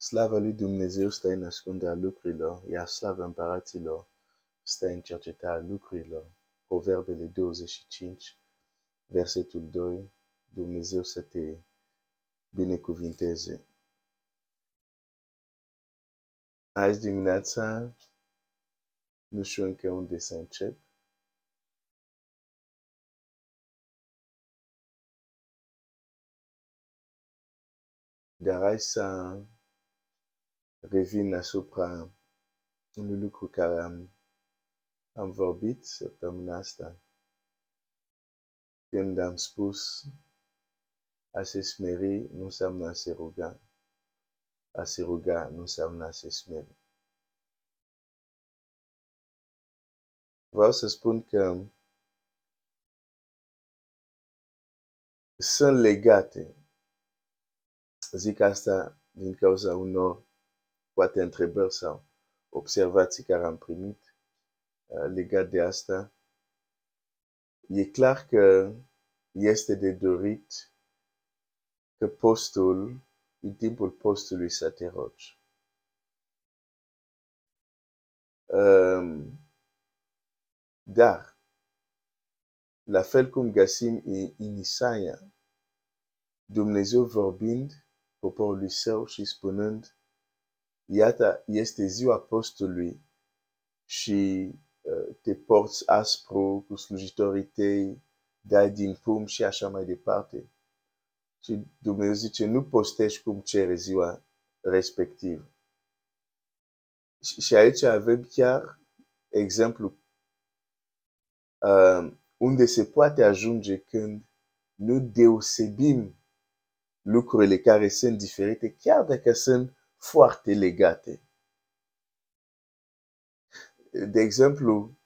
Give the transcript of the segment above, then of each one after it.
Slava lui Dumnezeu stă în ascunderea lucrurilor, iar slava împăraților stă în cercetarea lucrurilor. Proverbele 25, versetul 2, Dumnezeu să te binecuvinteze. Azi dimineața, nu știu încă unde să încep. Dar hai să revin asupra unui lucru care am, am vorbit săptămâna asta. Când am spus a se smeri nu înseamnă a se ruga. A se ruga nu înseamnă a se smeri. Vreau să spun că sunt legate. Zic asta din cauza unor poate întrebări sau observații care am primit uh, legat de asta. E clar că este de dorit că postul, în timpul postului să te rogi. Um, dar, la fel cum găsim în Isaia, Dumnezeu vorbind poporului său și spunând, iată, este ziua postului și uh, te porți aspru cu slujitorii tăi, dai din pum și așa mai departe. Și Dumnezeu zice, nu postești cum cere ziua respectivă. Și aici avem chiar exemplu uh, unde se poate ajunge când nu deosebim lucrurile care sunt diferite, chiar dacă sunt foarte legate. De exemplu,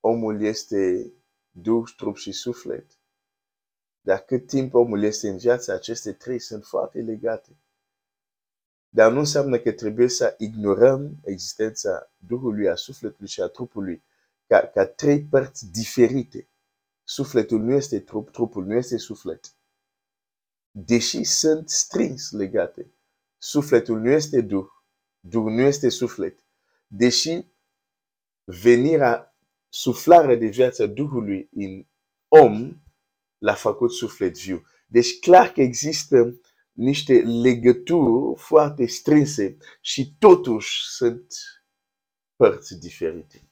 omul este duh, trup și suflet. Dar cât timp omul este în viață, aceste trei sunt foarte legate. Dar nu înseamnă că trebuie să ignorăm existența Duhului, a sufletului și a trupului ca, ca trei părți diferite. Sufletul nu este trup, trupul nu este suflet. Deși sunt strins legate. Sufletul nu este Duh, Duh nu este suflet. Deși venirea, suflarea de viață Duhului în om l-a făcut suflet viu. Deci clar că există niște legături foarte strânse și totuși sunt părți diferite.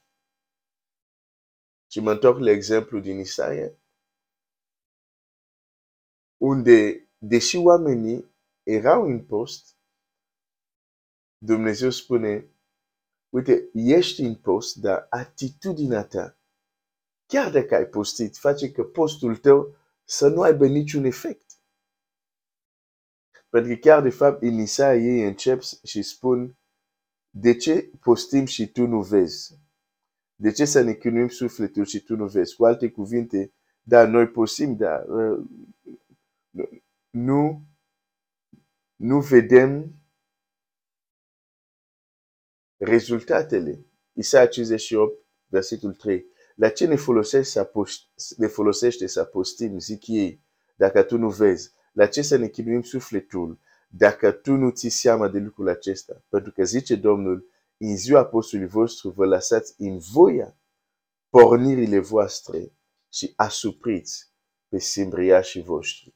Și mă întorc la exemplu din Isaia, unde, deși oamenii erau în post, Dumnezeu spune, uite, ești în post, dar atitudinea ta, chiar dacă ai postit, face că postul tău să nu aibă niciun efect. Pentru că chiar de fapt în Isaia ei încep și spun de ce postim și tu nu vezi? De ce să ne chinuim sufletul și tu nu vezi? Cu alte cuvinte, da, noi postim, dar uh, nu, nu vedem rezultatele. Isaia 58, versetul 3. La ce ne folosește să, post, ne folosește să postim, zic ei, dacă tu nu vezi? La ce să ne chinuim sufletul dacă tu nu ții seama de lucrul acesta? Pentru că zice Domnul, în ziua postului vostru vă lăsați în voia pornirile voastre și asupriți pe simbriașii voștri.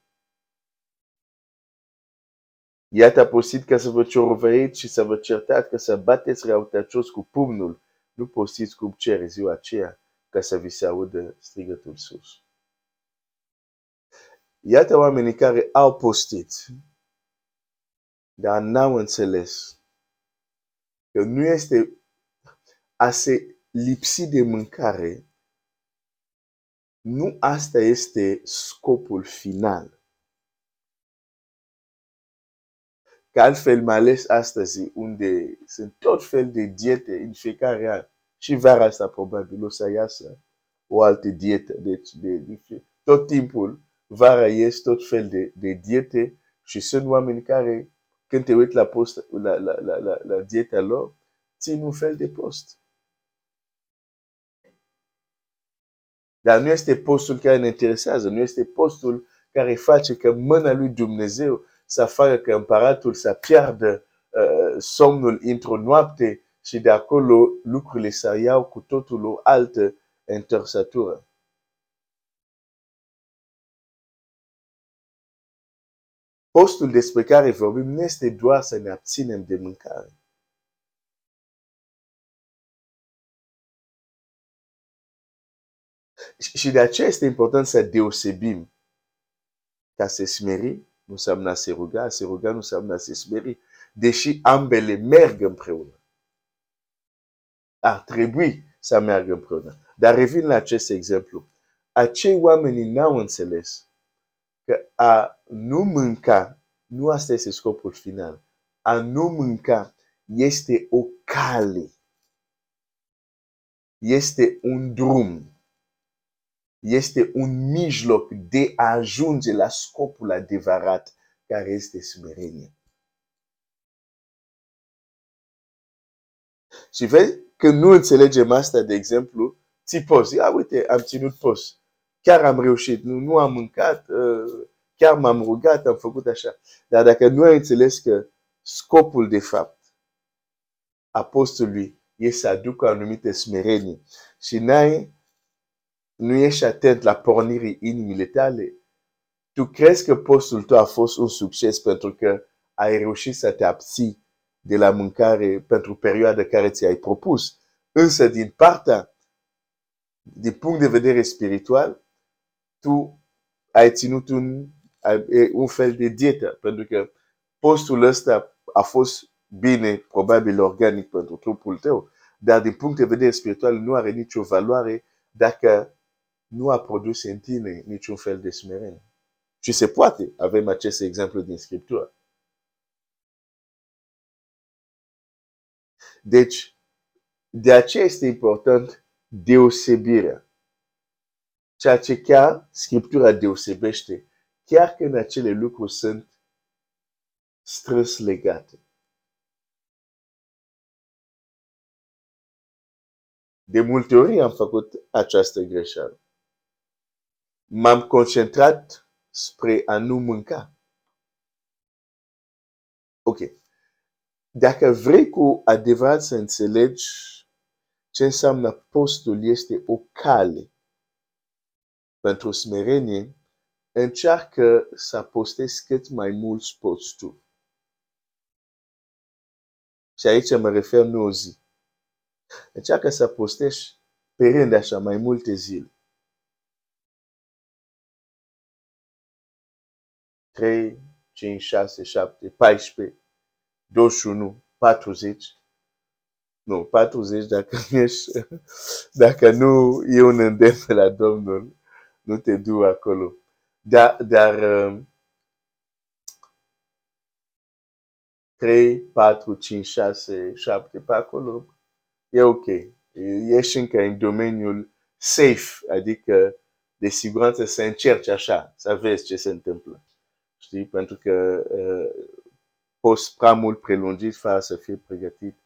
Iată a posit ca să vă ciorovăiți și să vă certați, ca să bateți răutăcios cu pumnul. Nu postiți cum cere ziua aceea, ca să vi se audă strigătul sus. Iată oamenii care au postit, dar n-au înțeles că nu este a se lipsi de mâncare, nu asta este scopul final. Că altfel, mai ales astăzi, unde sunt tot fel de diete în fiecare an, și vara asta probabil o să iasă o altă dietă. Deci, de, de, tot timpul, vara ies tot fel de, de diete și sunt oameni care, când te uiți la, post, la, la, la, la, la dieta lor, țin un fel de post. Dar nu este postul care ne interesează, nu este postul care face că mâna lui Dumnezeu să facă că împăratul să piardă uh, somnul într-o noapte și de acolo lucrurile să iau cu totul o altă întorsătură. Postul despre care vorbim nu este doar să ne abținem de mâncare. Și de aceea este important să deosebim ca se smeri nu înseamnă a se ruga, a se ruga nu înseamnă a se smeri, deși ambele merg împreună. Ar trebui să meargă împreună. Dar revin la acest exemplu. Acei oameni n-au înțeles că a nu mânca, nu asta este scopul final. A nu mânca este o cale. Este un drum. Este un mijloc de a ajunge la scopul adevărat care este smerenie. Și vezi, când nu înțelegem asta, de exemplu, ți poți, ia uite, am ținut post chiar am reușit, nu, nu am mâncat, uh, chiar m-am rugat, am făcut așa. Dar dacă nu ai înțeles că scopul de fapt a postului este să aducă o anumită smerenie și n-ai, nu ești atent la pornirii inimile tale, tu crezi că postul tău a fost un succes pentru că ai reușit să te abții de la mâncare pentru perioada care ți-ai propus. Însă, din partea, din punct de vedere spiritual, tu ai ținut un, un fel de dietă, pentru că postul ăsta a fost bine, probabil organic pentru trupul tău, dar din punct de vedere spiritual nu are nicio valoare dacă nu a produs în tine niciun fel de smerenie. Și se poate, avem acest exemplu din Scriptură. Deci, de aceea este important deosebirea ceea ce chiar Scriptura deosebește, chiar când acele lucruri sunt strâns legate. De multe ori am făcut această greșeală. M-am concentrat spre a nu mânca. Ok. Dacă vrei cu adevărat să înțelegi ce înseamnă postul, este o cale pentru smerenie, încearcă să postezi cât mai mulți posturi. Și aici mă refer nu o zi. Încearcă să postezi pe rând așa mai multe zile. 3, 5, 6, 7, 14, 21, 40. Nu, 40 dacă nu ești, dacă nu e un îndemn la Domnul nu te du acolo. Dar, dar 3, 4, 5, 6, 7 pe acolo, e ok. Ești încă în domeniul safe, adică de siguranță să încerci așa, să vezi ce se întâmplă. Știi? Pentru că uh, poți prea mult prelungit fără să fii pregătit,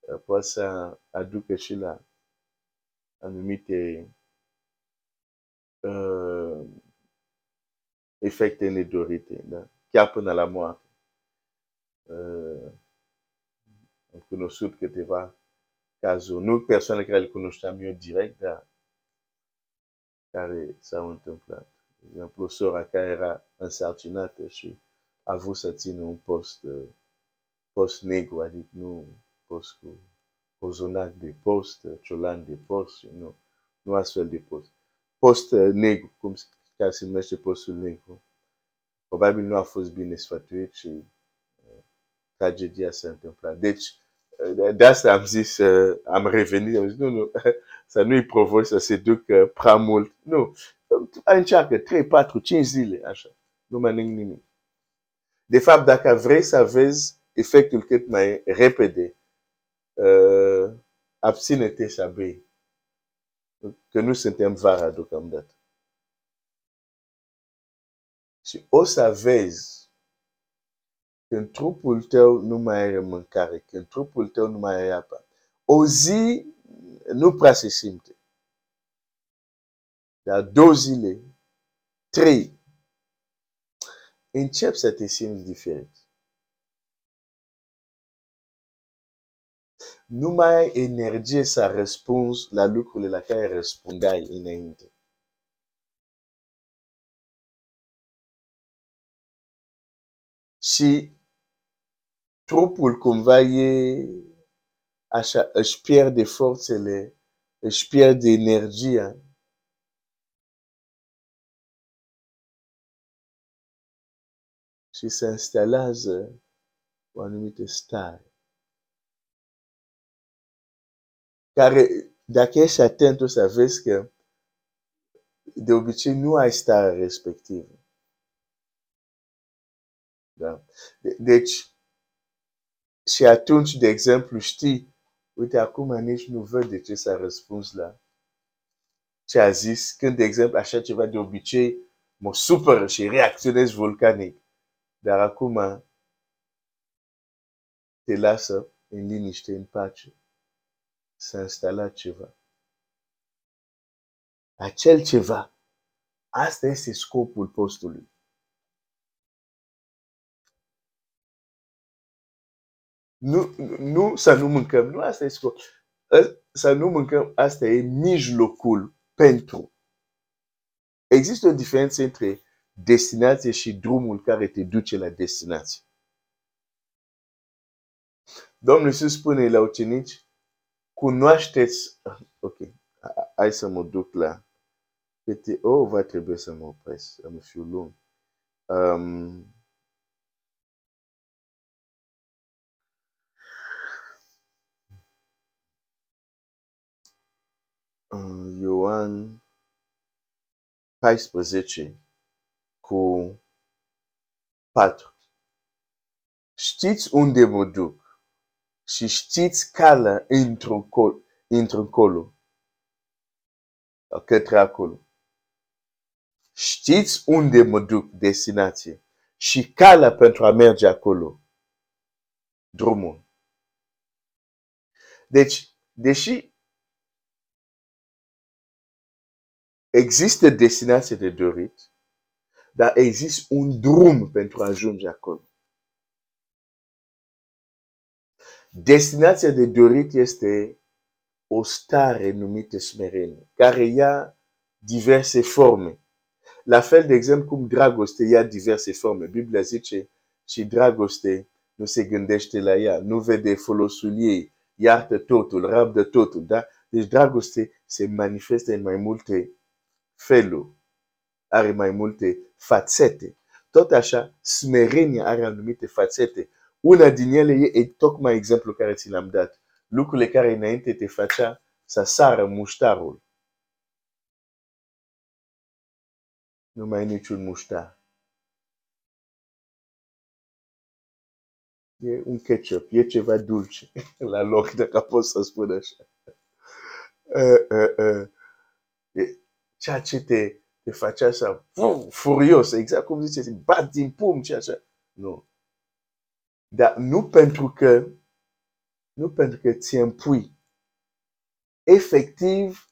uh, poate să aducă și la anumite uh, efecte nedorite, da? chiar până la moarte. Uh, am cunoscut câteva cazuri, nu persoane care le cunoșteam eu direct, dar care s-au întâmplat. De exemplu, sora care era însărcinată și a vrut să țină un post, uh, post negru, adică nu post cu cozonac de post, ciolan de post, nu, nu astfel de post post negru, cum chiar se numește postul negru. Probabil nu a fost bine sfătuit și uh, tragedia s-a întâmplat. Deci, uh, de asta am zis, uh, am revenit, am zis, nu, nu, să nu-i provoci să se ducă prea mult. Nu, încearcă 3, 4, 5 zile, așa. Nu mănânc nimic. De fapt, dacă vrei să vezi efectul cât mai repede, uh, abține-te să bei că nu suntem vara deocamdată. Și o să vezi când trupul tău nu mai are mâncare, când trupul tău nu mai are apă, o zi nu prea se simte. Dar două zile, trei, încep să te simți diferit. numai energie s-a răspuns la lucrurile la care răspundeai înainte. Și trupul cumva e așa, își pierde forțele, își pierde energia. Și se instalează o anumită stare. Care, dacă ești atent, o să vezi că de obicei nu ai starea respectivă. Da? Deci, și atunci, de exemplu, știi, uite, acum nici nu văd de ce s-a răspuns la ce a zis, când, de exemplu, așa ceva de obicei mă supără și reacționez vulcanic. Dar acum te lasă în liniște, în pace. S-a instalat ceva. Acel ceva, asta este scopul postului. Nu, nu să nu mâncăm, nu asta e scopul. Să nu mâncăm, asta e mijlocul pentru. Există o diferență între destinație și drumul care te duce la destinație. Domnul Iisus spune la ucenici, cunoașteți, ok, hai să mă duc la, câte, oh, va trebui să mă opresc, să mă fiu lung. Um, Ioan 14 cu 4. Știți unde mă duc și știți calea într-un col, într colo, către acolo. Știți unde mă duc, destinație, și calea pentru a merge acolo, drumul. Deci, deși există destinație de dorit, dar există un drum pentru a ajunge acolo. Destinația de dorit este o stare numită smerenie, care ia diverse forme. La fel, de exemplu, cum dragoste ia diverse forme. Biblia zice și dragoste nu se gândește la ea, nu vede folosul ei, iartă totul, rabdă totul. Da? Deci dragoste se manifestă în mai multe feluri, are mai multe fațete. Tot așa, smerenia are anumite fațete. Una din ele e, e tocmai exemplul care ți l-am dat. Lucrurile care înainte te facea să sară muștarul. Nu mai e niciun muștar. E un ketchup, e ceva dulce la loc, dacă pot să spun așa. Uh, uh, uh. Ceea ce te te face așa, furios, exact cum zice, bat din pum și așa. Nu. Dar nu pentru că, nu pentru că ți împui. Efectiv,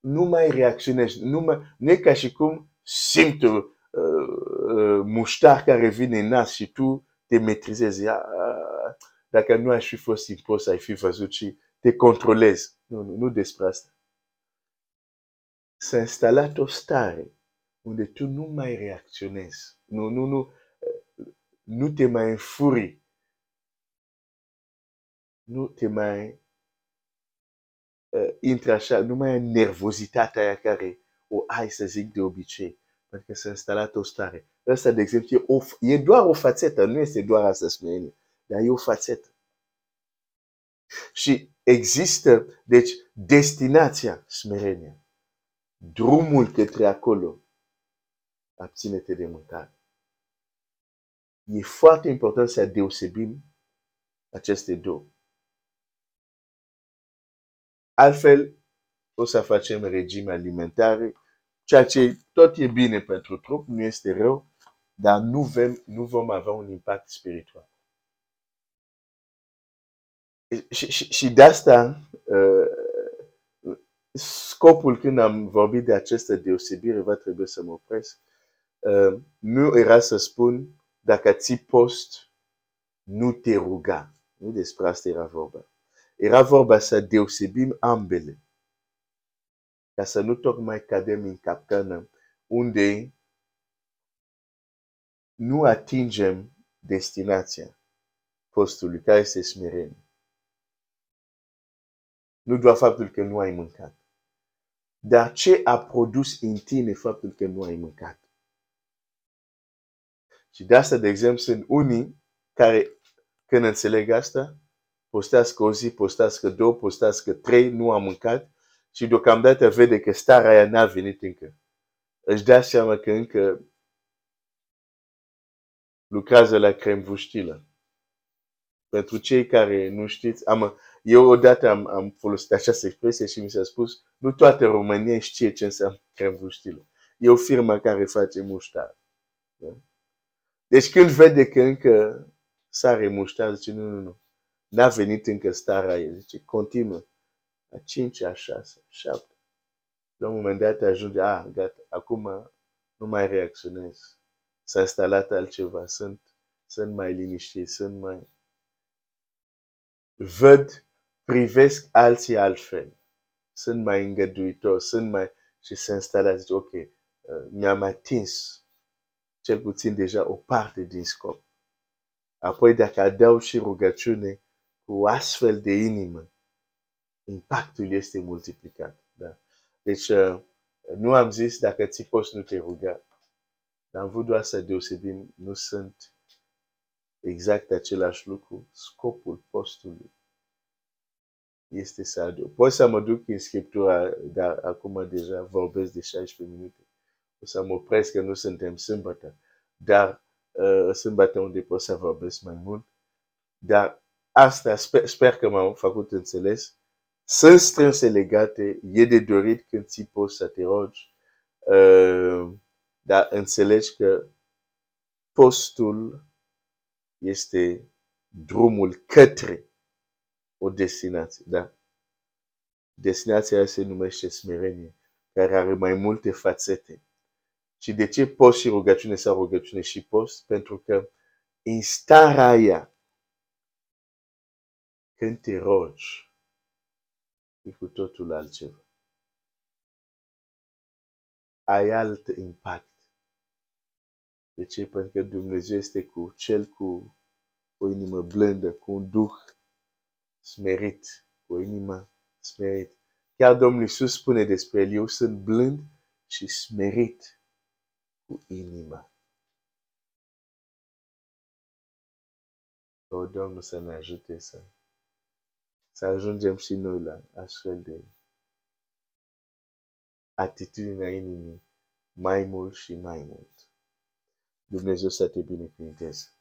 nu mai reacționezi. Nu, mai, nu e ca și cum simți uh, uh, muștar care vine în nas și tu te metrizezi. Ah, dacă nu aș fi fost impus, ai fi văzut și te controlezi. Nu, nu, nu despre asta s-a instalat o stare unde tu nu mai reacționezi, nu, nu, nu, nu te mai înfuri, nu te mai uh, intră așa, nu mai ai nervozitatea aia care o ai, să zic, de obicei, pentru că s-a instalat o stare. Asta, de exemplu, e, o, e doar o fațetă, nu este doar asta smerenie, dar e o fațetă. Și există, deci, destinația smerenia drumul către acolo, abține-te de mâncare. E foarte important să deosebim aceste două. Altfel, o să facem regime alimentare, ceea ce tot e bine pentru trup, nu este rău, dar nu, vom, nu vom avea un impact spiritual. Și, și, și de asta, uh, scopul când am vorbit de această deosebire, va trebui să mă opresc, uh, nu era să spun dacă ții post, nu te ruga. Nu despre asta era vorba. era vorba să deosebim ambele. Ca să nu tocmai cadem în capcană unde nu atingem destinația postului, care este smerenie. Nu doar faptul că nu ai mâncat, dar ce a produs în tine faptul că nu ai mâncat. Și de asta, de exemplu, sunt unii care, când înțeleg asta, postească o zi, postească două, postească trei, nu am mâncat și deocamdată vede că starea aia n-a venit încă. Își dea seama că încă lucrează la cremvuștilă. Pentru cei care nu știți, am, eu odată am, am folosit această expresie și mi s-a spus, nu toată România știe ce înseamnă cremvuștilă. E o firmă care face muștar. Da? Deci când vede că încă sare muștar, zice, nu, nu, nu, n-a venit încă starea aia. Zice, continuă. A 5, a 6, a 7. La un moment dat ajunge, a, ah, gata, acum nu mai reacționez. S-a instalat altceva, sunt, sunt mai liniștit, sunt mai... Văd, privesc alții altfel. Sunt mai îngăduitor, sunt mai... Și se instalează, zice, ok, uh, mi-am atins cel puțin deja o parte din scop. Apoi dacă adaug și rugăciune cu astfel de inimă, impactul este multiplicat. Da? Deci uh, nu am zis dacă ți poți nu te ruga, dar am vrut doar să deosebim, nu sunt exact același lucru. Scopul postului este să adu. Pot să mă duc în Scriptura, dar acum deja vorbesc de 16 minute. O să mă opresc că nu suntem sâmbătă, dar uh, sâmbătă unde pot să vorbesc mai mult. Dar asta sper, sper că m-am făcut înțeles. Sunt strânse legate, e de dorit când ți poți să te rogi. Uh, dar înțelegi că postul este drumul către o destinație. Da? Destinația se numește smerenie, care are mai multe fațete. Și de ce post și rugăciune sau rugăciune și post? Pentru că în starea aia, când te rogi, e cu totul altceva. Ai alt impact. De ce? Pentru că Dumnezeu este cu cel cu o inimă blândă, cu un duh smerit, cu o inimă smerit. Chiar Domnul Iisus spune despre el, eu sunt blând și smerit cu inima. Ordonne-nous, Seigneur, ajouter ça. Ça ajoute James Chino là, à Shredden. Attitude na inimi, mai mult și mai mult. Dumnezeu să te binecuvinteze.